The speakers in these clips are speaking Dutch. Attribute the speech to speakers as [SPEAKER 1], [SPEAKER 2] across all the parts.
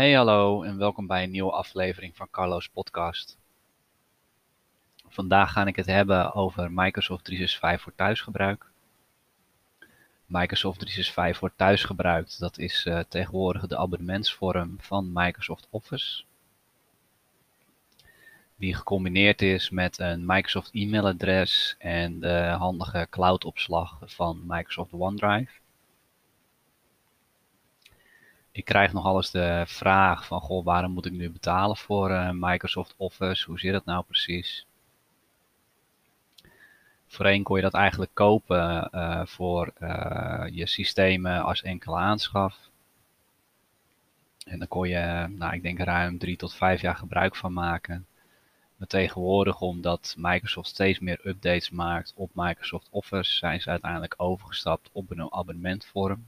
[SPEAKER 1] Hey hallo en welkom bij een nieuwe aflevering van Carlo's podcast. Vandaag ga ik het hebben over Microsoft 365 voor thuisgebruik. Microsoft 365 voor thuisgebruik, dat is uh, tegenwoordig de abonnementsvorm van Microsoft Office. Die gecombineerd is met een Microsoft e-mailadres en de handige cloudopslag van Microsoft OneDrive ik krijg nog alles de vraag van, goh, waarom moet ik nu betalen voor uh, Microsoft Office? Hoe zit dat nou precies? Voorheen kon je dat eigenlijk kopen uh, voor uh, je systemen als enkele aanschaf. En dan kon je, nou, ik denk ruim drie tot vijf jaar gebruik van maken. Maar tegenwoordig, omdat Microsoft steeds meer updates maakt op Microsoft Office, zijn ze uiteindelijk overgestapt op een abonnementvorm.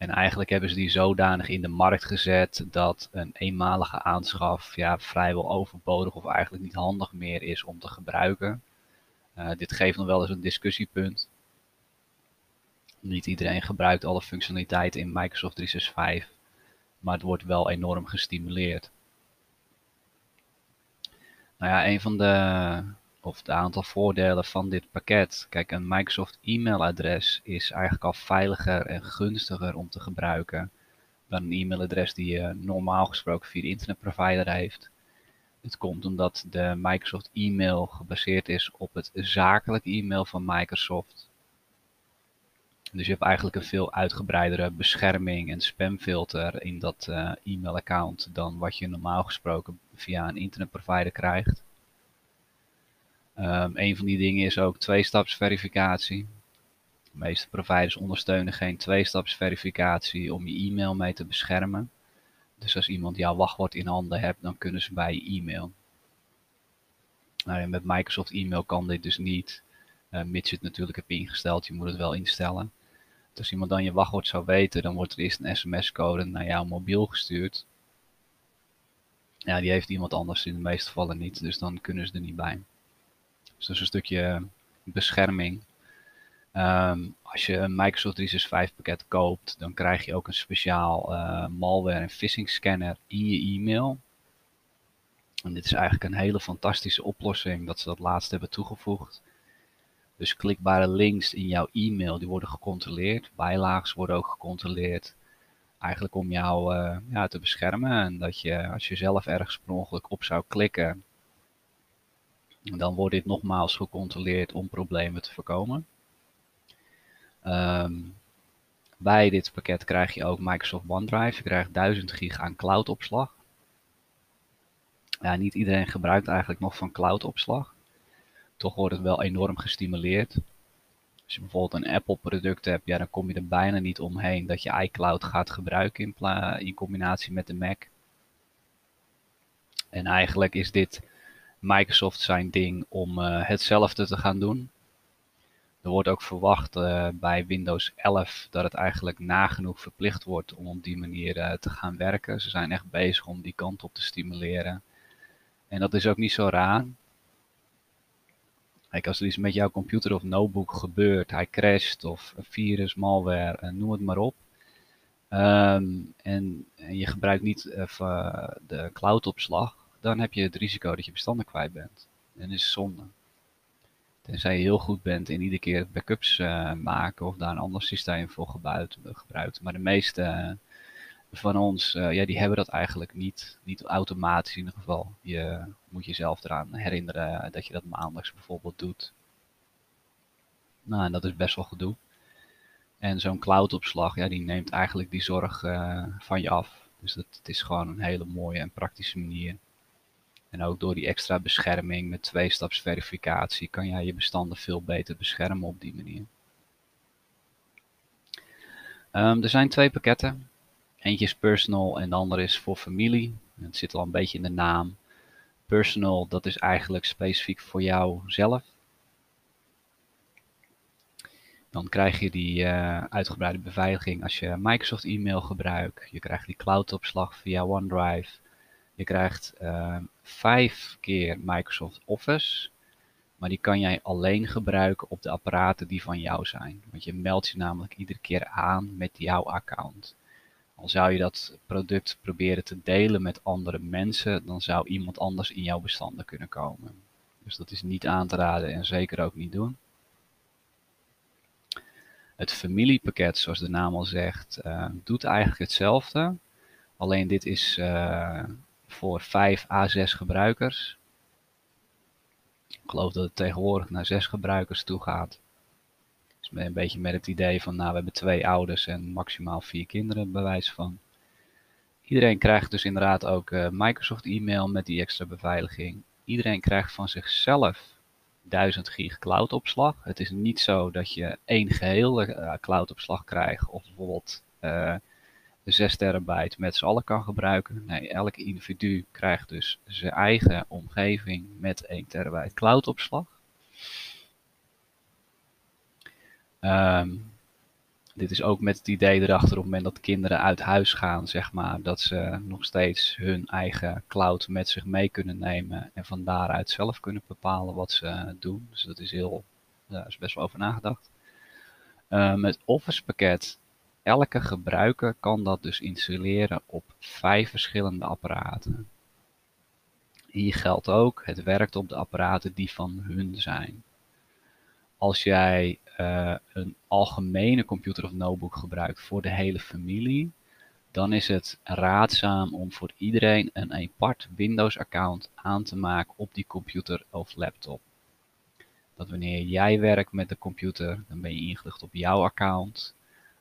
[SPEAKER 1] En eigenlijk hebben ze die zodanig in de markt gezet dat een eenmalige aanschaf ja, vrijwel overbodig of eigenlijk niet handig meer is om te gebruiken. Uh, dit geeft nog wel eens een discussiepunt. Niet iedereen gebruikt alle functionaliteiten in Microsoft 365, maar het wordt wel enorm gestimuleerd. Nou ja, een van de of het aantal voordelen van dit pakket. Kijk, een Microsoft e-mailadres is eigenlijk al veiliger en gunstiger om te gebruiken dan een e-mailadres die je normaal gesproken via de internetprovider heeft. Het komt omdat de Microsoft e-mail gebaseerd is op het zakelijk e-mail van Microsoft. Dus je hebt eigenlijk een veel uitgebreidere bescherming en spamfilter in dat uh, e-mailaccount dan wat je normaal gesproken via een internetprovider krijgt. Um, een van die dingen is ook tweestapsverificatie. De meeste providers ondersteunen geen tweestapsverificatie om je e-mail mee te beschermen. Dus als iemand jouw wachtwoord in handen hebt, dan kunnen ze bij je e-mail. Nou, met Microsoft e-mail kan dit dus niet, uh, mits je het natuurlijk hebt ingesteld. Je moet het wel instellen. Dus als iemand dan je wachtwoord zou weten, dan wordt er eerst een sms-code naar jouw mobiel gestuurd. Die heeft iemand anders in de meeste gevallen niet, dus dan kunnen ze er niet bij. Dus dat is een stukje bescherming. Um, als je een Microsoft 365 pakket koopt, dan krijg je ook een speciaal uh, malware en phishing scanner in je e-mail. En dit is eigenlijk een hele fantastische oplossing dat ze dat laatst hebben toegevoegd. Dus klikbare links in jouw e-mail, die worden gecontroleerd. Bijlagen worden ook gecontroleerd. Eigenlijk om jou uh, ja, te beschermen. En dat je, als je zelf ergens per ongeluk op zou klikken, dan wordt dit nogmaals gecontroleerd om problemen te voorkomen. Um, bij dit pakket krijg je ook Microsoft OneDrive. Je krijgt 1000 gig aan cloudopslag. Ja, niet iedereen gebruikt eigenlijk nog van cloudopslag. Toch wordt het wel enorm gestimuleerd. Als je bijvoorbeeld een Apple product hebt, ja, dan kom je er bijna niet omheen dat je iCloud gaat gebruiken in, in combinatie met de Mac. En eigenlijk is dit Microsoft zijn ding om uh, hetzelfde te gaan doen. Er wordt ook verwacht uh, bij Windows 11 dat het eigenlijk nagenoeg verplicht wordt om op die manier uh, te gaan werken. Ze zijn echt bezig om die kant op te stimuleren. En dat is ook niet zo raar. Kijk, als er iets met jouw computer of notebook gebeurt, hij crasht of een virus, malware, noem het maar op. Um, en, en, je gebruikt niet de cloudopslag, dan heb je het risico dat je bestanden kwijt bent. En is zonde. Tenzij je heel goed bent in iedere keer backups uh, maken of daar een ander systeem voor gebruikt. Maar de meeste uh, van ons, uh, ja, die hebben dat eigenlijk niet. Niet automatisch in ieder geval. Je moet jezelf eraan herinneren dat je dat maandelijks bijvoorbeeld doet. Nou, en dat is best wel gedoe. En zo'n cloudopslag, ja, die neemt eigenlijk die zorg van je af. Dus dat, het is gewoon een hele mooie en praktische manier en ook door die extra bescherming met tweestapsverificatie kan jij je bestanden veel beter beschermen op die manier. Um, er zijn twee pakketten. Eentje is personal en de andere is voor familie. Het zit al een beetje in de naam. Personal, dat is eigenlijk specifiek voor jou zelf. Dan krijg je die uh, uitgebreide beveiliging als je Microsoft e-mail gebruikt. Je krijgt die cloudopslag via OneDrive. Je krijgt uh, vijf keer Microsoft Office. Maar die kan jij alleen gebruiken op de apparaten die van jou zijn. Want je meldt je namelijk iedere keer aan met jouw account. Al zou je dat product proberen te delen met andere mensen, dan zou iemand anders in jouw bestanden kunnen komen. Dus dat is niet aan te raden en zeker ook niet doen. Het familiepakket, zoals de naam al zegt, uh, doet eigenlijk hetzelfde. Alleen dit is uh, voor 5 à 6 gebruikers. Ik geloof dat het tegenwoordig naar 6 gebruikers toe gaat. Dus een beetje met het idee van, nou, we hebben twee ouders en maximaal vier kinderen, bewijs van. Iedereen krijgt dus inderdaad ook uh, Microsoft e-mail met die extra beveiliging. Iedereen krijgt van zichzelf 1000 gig cloudopslag. Het is niet zo dat je één geheel uh, cloudopslag krijgt of bijvoorbeeld uh, 6 terabyte met z'n allen kan gebruiken. Nee, elke individu krijgt dus zijn eigen omgeving met 1 terabyte cloudopslag. Um, dit is ook met het idee erachter op het moment dat kinderen uit huis gaan, zeg maar, dat ze nog steeds hun eigen cloud met zich mee kunnen nemen en van daaruit zelf kunnen bepalen wat ze doen. Dus dat is heel, daar is best wel over nagedacht. Um, het Office pakket, elke gebruiker kan dat dus installeren op vijf verschillende apparaten. Hier geldt ook, het werkt op de apparaten die van hun zijn. Als jij uh, een algemene computer of notebook gebruikt voor de hele familie, dan is het raadzaam om voor iedereen een apart Windows-account aan te maken op die computer of laptop. Dat wanneer jij werkt met de computer, dan ben je ingelicht op jouw account.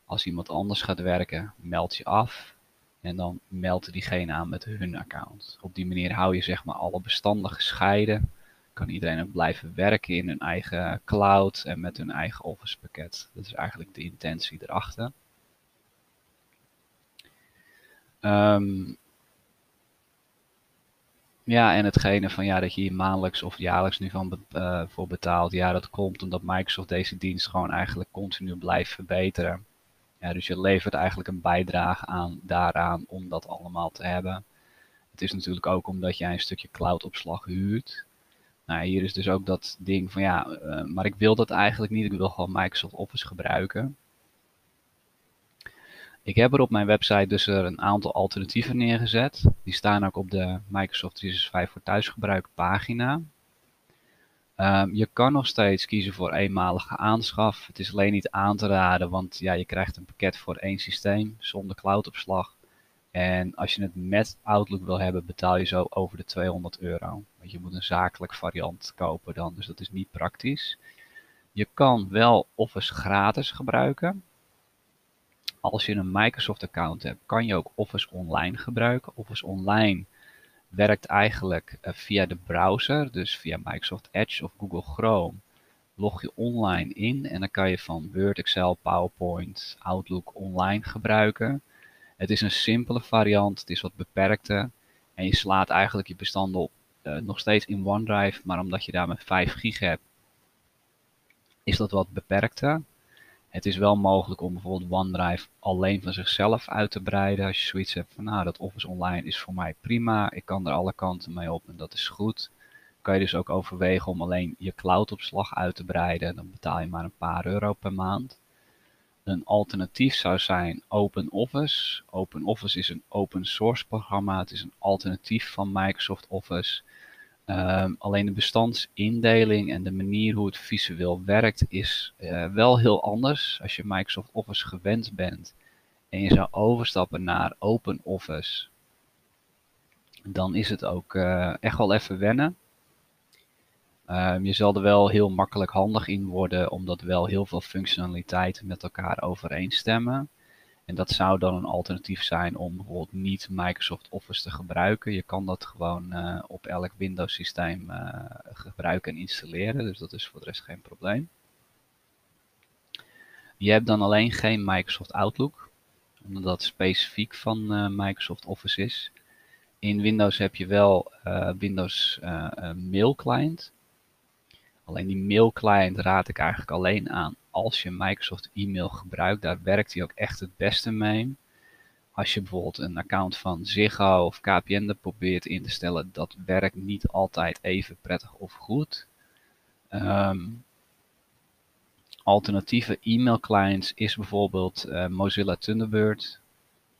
[SPEAKER 1] Als iemand anders gaat werken, meld je af en dan meldt diegene aan met hun account. Op die manier hou je zeg maar alle bestanden gescheiden kan iedereen ook blijven werken in hun eigen cloud en met hun eigen Office pakket. Dat is eigenlijk de intentie erachter. Um, ja, en hetgene van ja, dat je hier maandelijks of jaarlijks nu van uh, voor betaalt, ja, dat komt omdat Microsoft deze dienst gewoon eigenlijk continu blijft verbeteren. Ja, dus je levert eigenlijk een bijdrage aan daaraan om dat allemaal te hebben. Het is natuurlijk ook omdat jij een stukje cloudopslag huurt. Nou, hier is dus ook dat ding van ja, uh, maar ik wil dat eigenlijk niet. Ik wil gewoon Microsoft Office gebruiken. Ik heb er op mijn website dus er een aantal alternatieven neergezet. Die staan ook op de Microsoft 365 voor thuisgebruik pagina. Um, je kan nog steeds kiezen voor eenmalige aanschaf. Het is alleen niet aan te raden, want ja, je krijgt een pakket voor één systeem zonder cloudopslag. En als je het met Outlook wil hebben, betaal je zo over de 200 euro. Want je moet een zakelijk variant kopen dan, dus dat is niet praktisch. Je kan wel Office gratis gebruiken. Als je een Microsoft account hebt, kan je ook Office Online gebruiken. Office Online werkt eigenlijk uh, via de browser, dus via Microsoft Edge of Google Chrome. Log je online in en dan kan je van Word, Excel, PowerPoint, Outlook online gebruiken. Het is een simpele variant, het is wat beperkter. En je slaat eigenlijk je bestanden op, uh, nog steeds in OneDrive, maar omdat je daar met 5 gig hebt, is dat wat beperkter. Het is wel mogelijk om bijvoorbeeld OneDrive alleen van zichzelf uit te breiden. Als je zoiets hebt van, nou, dat Office Online is voor mij prima. Ik kan er alle kanten mee op en dat is goed. Kan je dus ook overwegen om alleen je cloudopslag uit te breiden. Dan betaal je maar een paar euro per maand. Een alternatief zou zijn OpenOffice. OpenOffice is een open source programma. Het is een alternatief van Microsoft Office. Um, alleen de bestandsindeling en de manier hoe het visueel werkt is uh, wel heel anders. Als je Microsoft Office gewend bent en je zou overstappen naar OpenOffice, dan is het ook uh, echt wel even wennen. Um, je zal er wel heel makkelijk handig in worden, omdat wel heel veel functionaliteiten met elkaar overeenstemmen. En dat zou dan een alternatief zijn om bijvoorbeeld niet Microsoft Office te gebruiken. Je kan dat gewoon uh, op elk Windows systeem uh, gebruiken en installeren, dus dat is voor de rest geen probleem. Je hebt dan alleen geen Microsoft Outlook, omdat dat specifiek van uh, Microsoft Office is. In Windows heb je wel Windows Mail Client. Alleen die mail client raad ik eigenlijk alleen aan als je Microsoft e-mail gebruikt. Daar werkt hij ook echt het beste mee. Als je bijvoorbeeld een account van Ziggo of KPN probeert in te stellen, dat werkt niet altijd even prettig of goed. Um, alternatieve e-mail clients is bijvoorbeeld uh, Mozilla Thunderbird.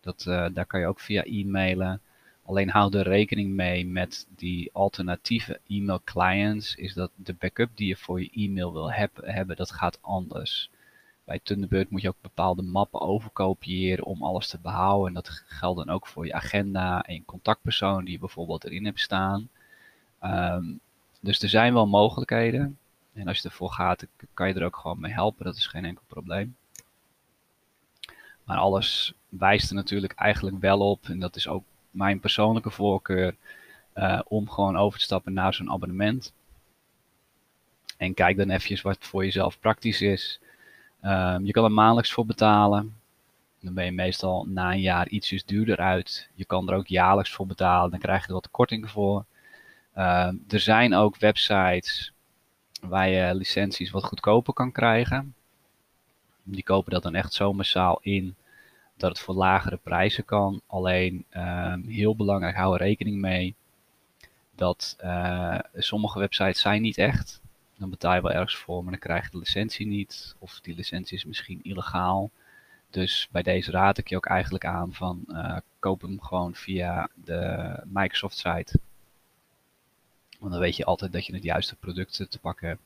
[SPEAKER 1] Dat, eh, daar kan je ook via e-mailen. Alleen hou er rekening mee met die alternatieve e-mail clients. Is dat de backup die je voor je e-mail wil hebben, dat gaat anders. Bij Thunderbird moet je ook bepaalde mappen overkopiëren om alles te behouden. En dat geldt dan ook voor je agenda en je contactpersoon die je bijvoorbeeld erin hebt staan. Ehm, dus er zijn wel mogelijkheden. En als je ervoor gaat, kan je er ook gewoon mee helpen. Dat is geen enkel probleem. Maar alles wijst er natuurlijk eigenlijk wel op. En dat is ook mijn persoonlijke voorkeur. Uh, om gewoon over te stappen naar zo'n abonnement. En kijk dan even wat voor jezelf praktisch is. Um, je kan er maandelijks voor betalen. Dan ben je meestal na een jaar ietsjes duurder uit. Je kan er ook jaarlijks voor betalen. Dan krijg je er wat korting voor. Uh, er zijn ook websites waar je licenties wat goedkoper kan krijgen. Die kopen dat dan echt zo massaal in dat het voor lagere prijzen kan. Alleen uh, heel belangrijk, hou er rekening mee dat uh, sommige websites zijn niet echt. Dan betaal je wel ergens voor, maar dan krijg je de licentie niet. Of die licentie is misschien illegaal. Dus bij deze raad ik je ook eigenlijk aan van uh, koop hem gewoon via de Microsoft site. Want dan weet je altijd dat je het juiste product te pakken hebt.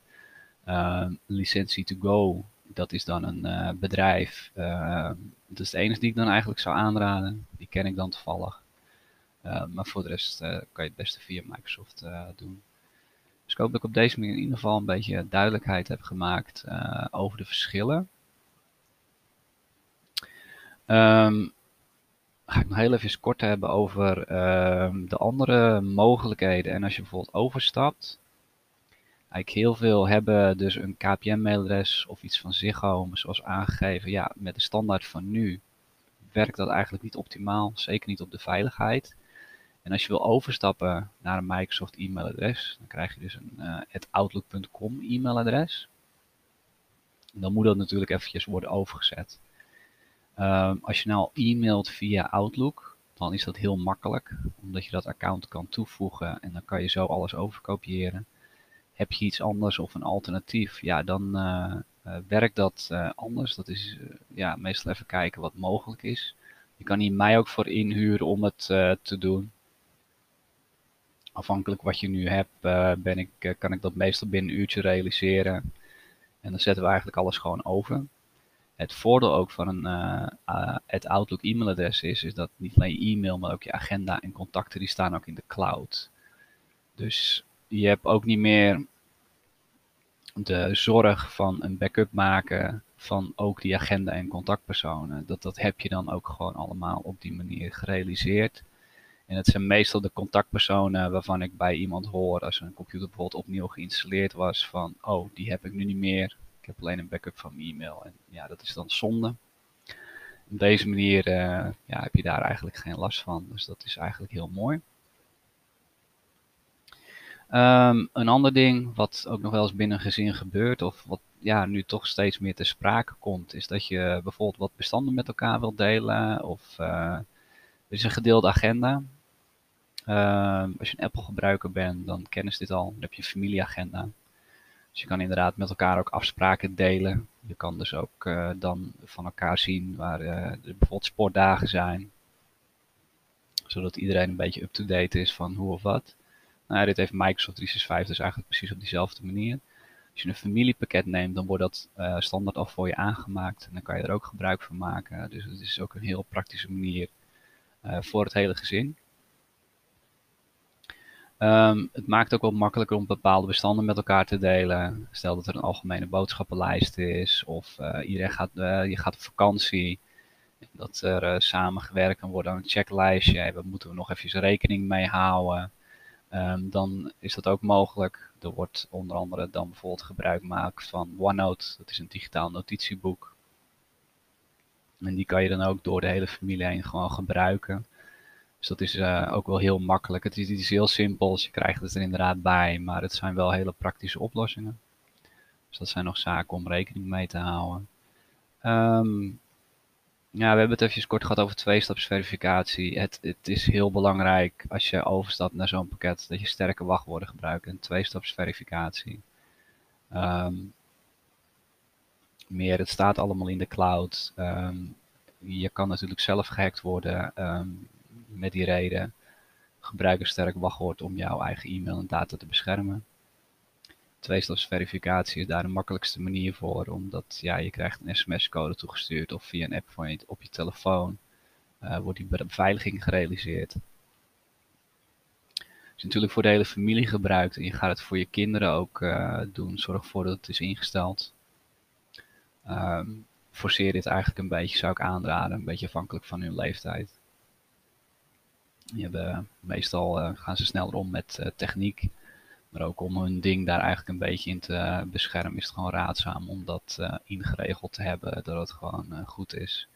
[SPEAKER 1] Uh, licentie to go, dat is dan een uh, bedrijf. Dat is de enige die ik dan eigenlijk zou aanraden. Die ken ik dan toevallig. maar voor de rest kan je het beste via Microsoft doen. Dus ik hoop dat ik op deze manier in ieder geval een beetje duidelijkheid heb gemaakt over de verschillen. Um, ga ik nog heel even kort hebben over uh, de andere mogelijkheden. En als je bijvoorbeeld overstapt, eigenlijk heel veel hebben dus een KPN-mailadres of iets van Ziggo, zoals aangegeven. Ja, met de standaard van nu werkt dat eigenlijk niet optimaal, zeker niet op de veiligheid. En als je wil overstappen naar een Microsoft e-mailadres, dan krijg je dus een uh, outlook.com e-mailadres. Dan moet dat natuurlijk eventjes worden overgezet. Um, als je nou e-mailt via Outlook, dan is dat heel makkelijk, omdat je dat account kan toevoegen en dan kan je zo alles overkopiëren. Heb je iets anders of een alternatief, ja, dan uh, werkt dat uh, anders. Dat is ja, meestal even kijken wat mogelijk is. Je kan hier mij ook voor inhuren om het te doen. Afhankelijk wat je nu hebt, ben ik, kan ik dat meestal binnen een uurtje realiseren. En dan zetten we eigenlijk alles gewoon over. Het voordeel ook van een uh, het Outlook e-mailadres is, is dat niet alleen je e-mail, maar ook je agenda en contacten, die staan ook in de cloud. Dus je hebt ook niet meer de zorg van een backup maken van ook die agenda en contactpersonen. Dat, dat heb je dan ook gewoon allemaal op die manier gerealiseerd. En het zijn meestal de contactpersonen waarvan ik bij iemand hoor als een computer bijvoorbeeld opnieuw geïnstalleerd was van, oh, die heb ik nu niet meer. Ik heb alleen een backup van mijn e-mail. En ja, dat is dan zonde. Op deze manier uh, ja, heb je daar eigenlijk geen last van. Dus dat is eigenlijk heel mooi. Um, een ander ding wat ook nog wel eens binnen een gezin gebeurt, of wat ja, nu toch steeds meer te sprake komt, is dat je bijvoorbeeld wat bestanden met elkaar wilt delen. Of uh, er is een gedeelde agenda. Uh, als je een Apple gebruiker bent, dan kennen ze dit al. Dan heb je een familieagenda. Dus je kan inderdaad met elkaar ook afspraken delen. Je kan dus ook uh, dan van elkaar zien waar uh, er bijvoorbeeld sportdagen zijn. Zodat iedereen een beetje up-to-date is van hoe of wat. Dit heeft Microsoft 365 dus eigenlijk precies op diezelfde manier. Als je een familiepakket neemt, dan wordt dat uh, standaard al voor je aangemaakt. En dan kan je er ook gebruik van maken. Dus het is ook een heel praktische manier voor het hele gezin. Um, het maakt ook wel makkelijker om bepaalde bestanden met elkaar te delen. Stel dat er een algemene boodschappenlijst is of uh, iedereen gaat, je gaat op vakantie. Dat er uh, samen gewerkt kan worden aan een checklijstje. Daar moeten we nog even rekening mee houden. Um, dan is dat ook mogelijk. Er wordt onder andere dan bijvoorbeeld gebruik gemaakt van OneNote. Dat is een digitaal notitieboek. En die kan je dan ook door de hele familie heen gewoon gebruiken. Dus dat is uh, ook wel heel makkelijk. Het is, het is heel simpel, dus je krijgt het er inderdaad bij, maar het zijn wel hele praktische oplossingen. Dus dat zijn nog zaken om rekening mee te houden. Um, ja, we hebben het even kort gehad over tweestapsverificatie. Het, het is heel belangrijk als je overstapt naar zo'n pakket dat je sterke wachtwoorden gebruikt en tweestapsverificatie. Um, meer, het staat allemaal in de cloud. Um, je kan natuurlijk zelf gehackt worden ehm, met die reden. Gebruik een sterk wachtwoord om jouw eigen e-mail en data te beschermen. Tweestapsverificatie is daar de makkelijkste manier voor, omdat ja, je krijgt een sms-code toegestuurd of via een app van je, op je telefoon uh, wordt die beveiliging gerealiseerd. Als je natuurlijk voor de hele familie gebruikt en je gaat het voor je kinderen ook uh, doen, zorg ervoor dat het is ingesteld. Um, forceer dit eigenlijk een beetje, zou ik aanraden, een beetje afhankelijk van hun leeftijd. Je hebt, meestal uh, gaan ze sneller om met techniek. Maar ook om hun ding daar eigenlijk een beetje in te beschermen is het gewoon raadzaam om dat uh, ingeregeld te hebben, dat het gewoon goed is.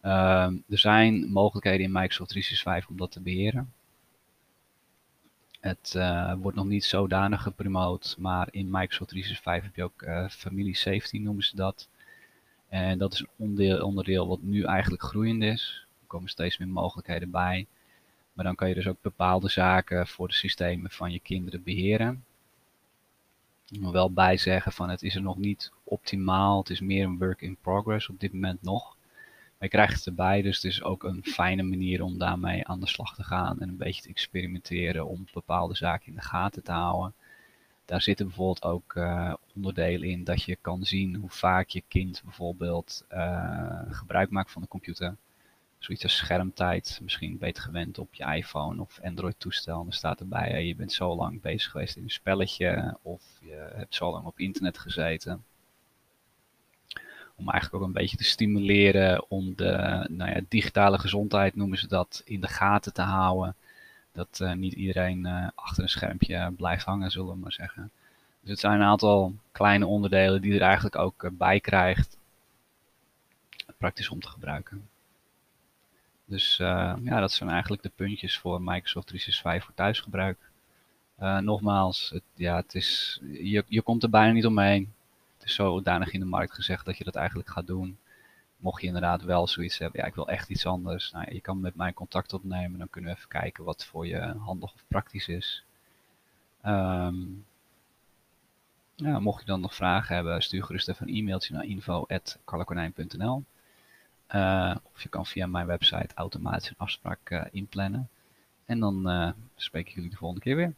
[SPEAKER 1] Ehm, er zijn mogelijkheden in Microsoft 365 om dat te beheren. Het uh, wordt nog niet zodanig gepromoot, maar in Microsoft 365 heb je ook familie safety noemen ze dat. En dat is een onderdeel, onderdeel wat nu eigenlijk groeiend is. Er komen steeds meer mogelijkheden bij. Maar dan kan je dus ook bepaalde zaken voor de systemen van je kinderen beheren. Ik wel bij zeggen van het is er nog niet optimaal. Het is meer een work in progress op dit moment nog. Maar je krijgt het erbij, dus het is ook een fijne manier om daarmee aan de slag te gaan en een beetje te experimenteren om bepaalde zaken in de gaten te houden. Daar zitten bijvoorbeeld ook uh, onderdelen in dat je kan zien hoe vaak je kind bijvoorbeeld uh, gebruik maakt van de computer. Zoiets als schermtijd, misschien beter gewend op je iPhone of Android toestel. Dan staat erbij, je bent zo lang bezig geweest in een spelletje of je hebt zo lang op internet gezeten om eigenlijk ook een beetje te stimuleren om de nou ja, digitale gezondheid, noemen ze dat, in de gaten te houden. Dat uh, niet iedereen uh, achter een schermpje blijft hangen, zullen we maar zeggen. Dus het zijn een aantal kleine onderdelen die er eigenlijk ook bij krijgt. Praktisch om te gebruiken. Dus ja, dat zijn eigenlijk de puntjes voor Microsoft 365 voor thuisgebruik. nogmaals, het, ja, het is, je, je komt er bijna niet omheen is zodanig in de markt gezegd dat je dat eigenlijk gaat doen. Mocht je inderdaad wel zoiets hebben, ja, ik wil echt iets anders. Nou, je kan met mij contact opnemen, dan kunnen we even kijken wat voor je handig of praktisch is. Ja, mocht je dan nog vragen hebben, stuur gerust even een e-mailtje naar info.carlakonijn.nl uh, Of je kan via mijn website automatisch een afspraak uh, inplannen. En dan uh, spreek ik jullie de volgende keer weer.